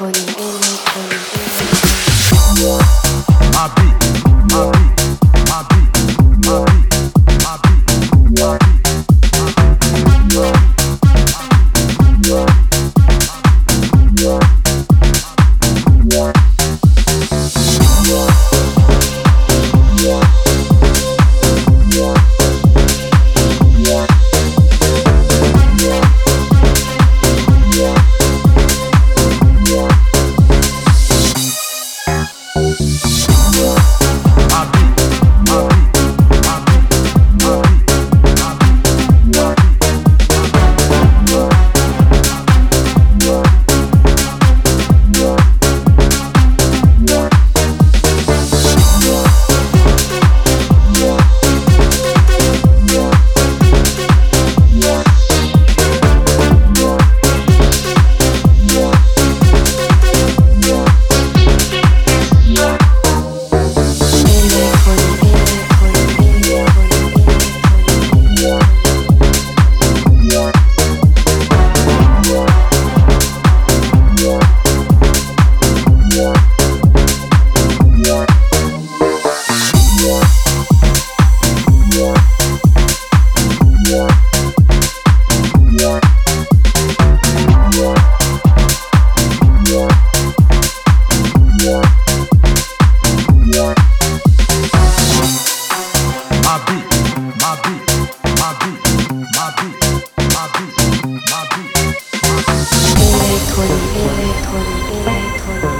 My beat. Illegal, illegal, illegal.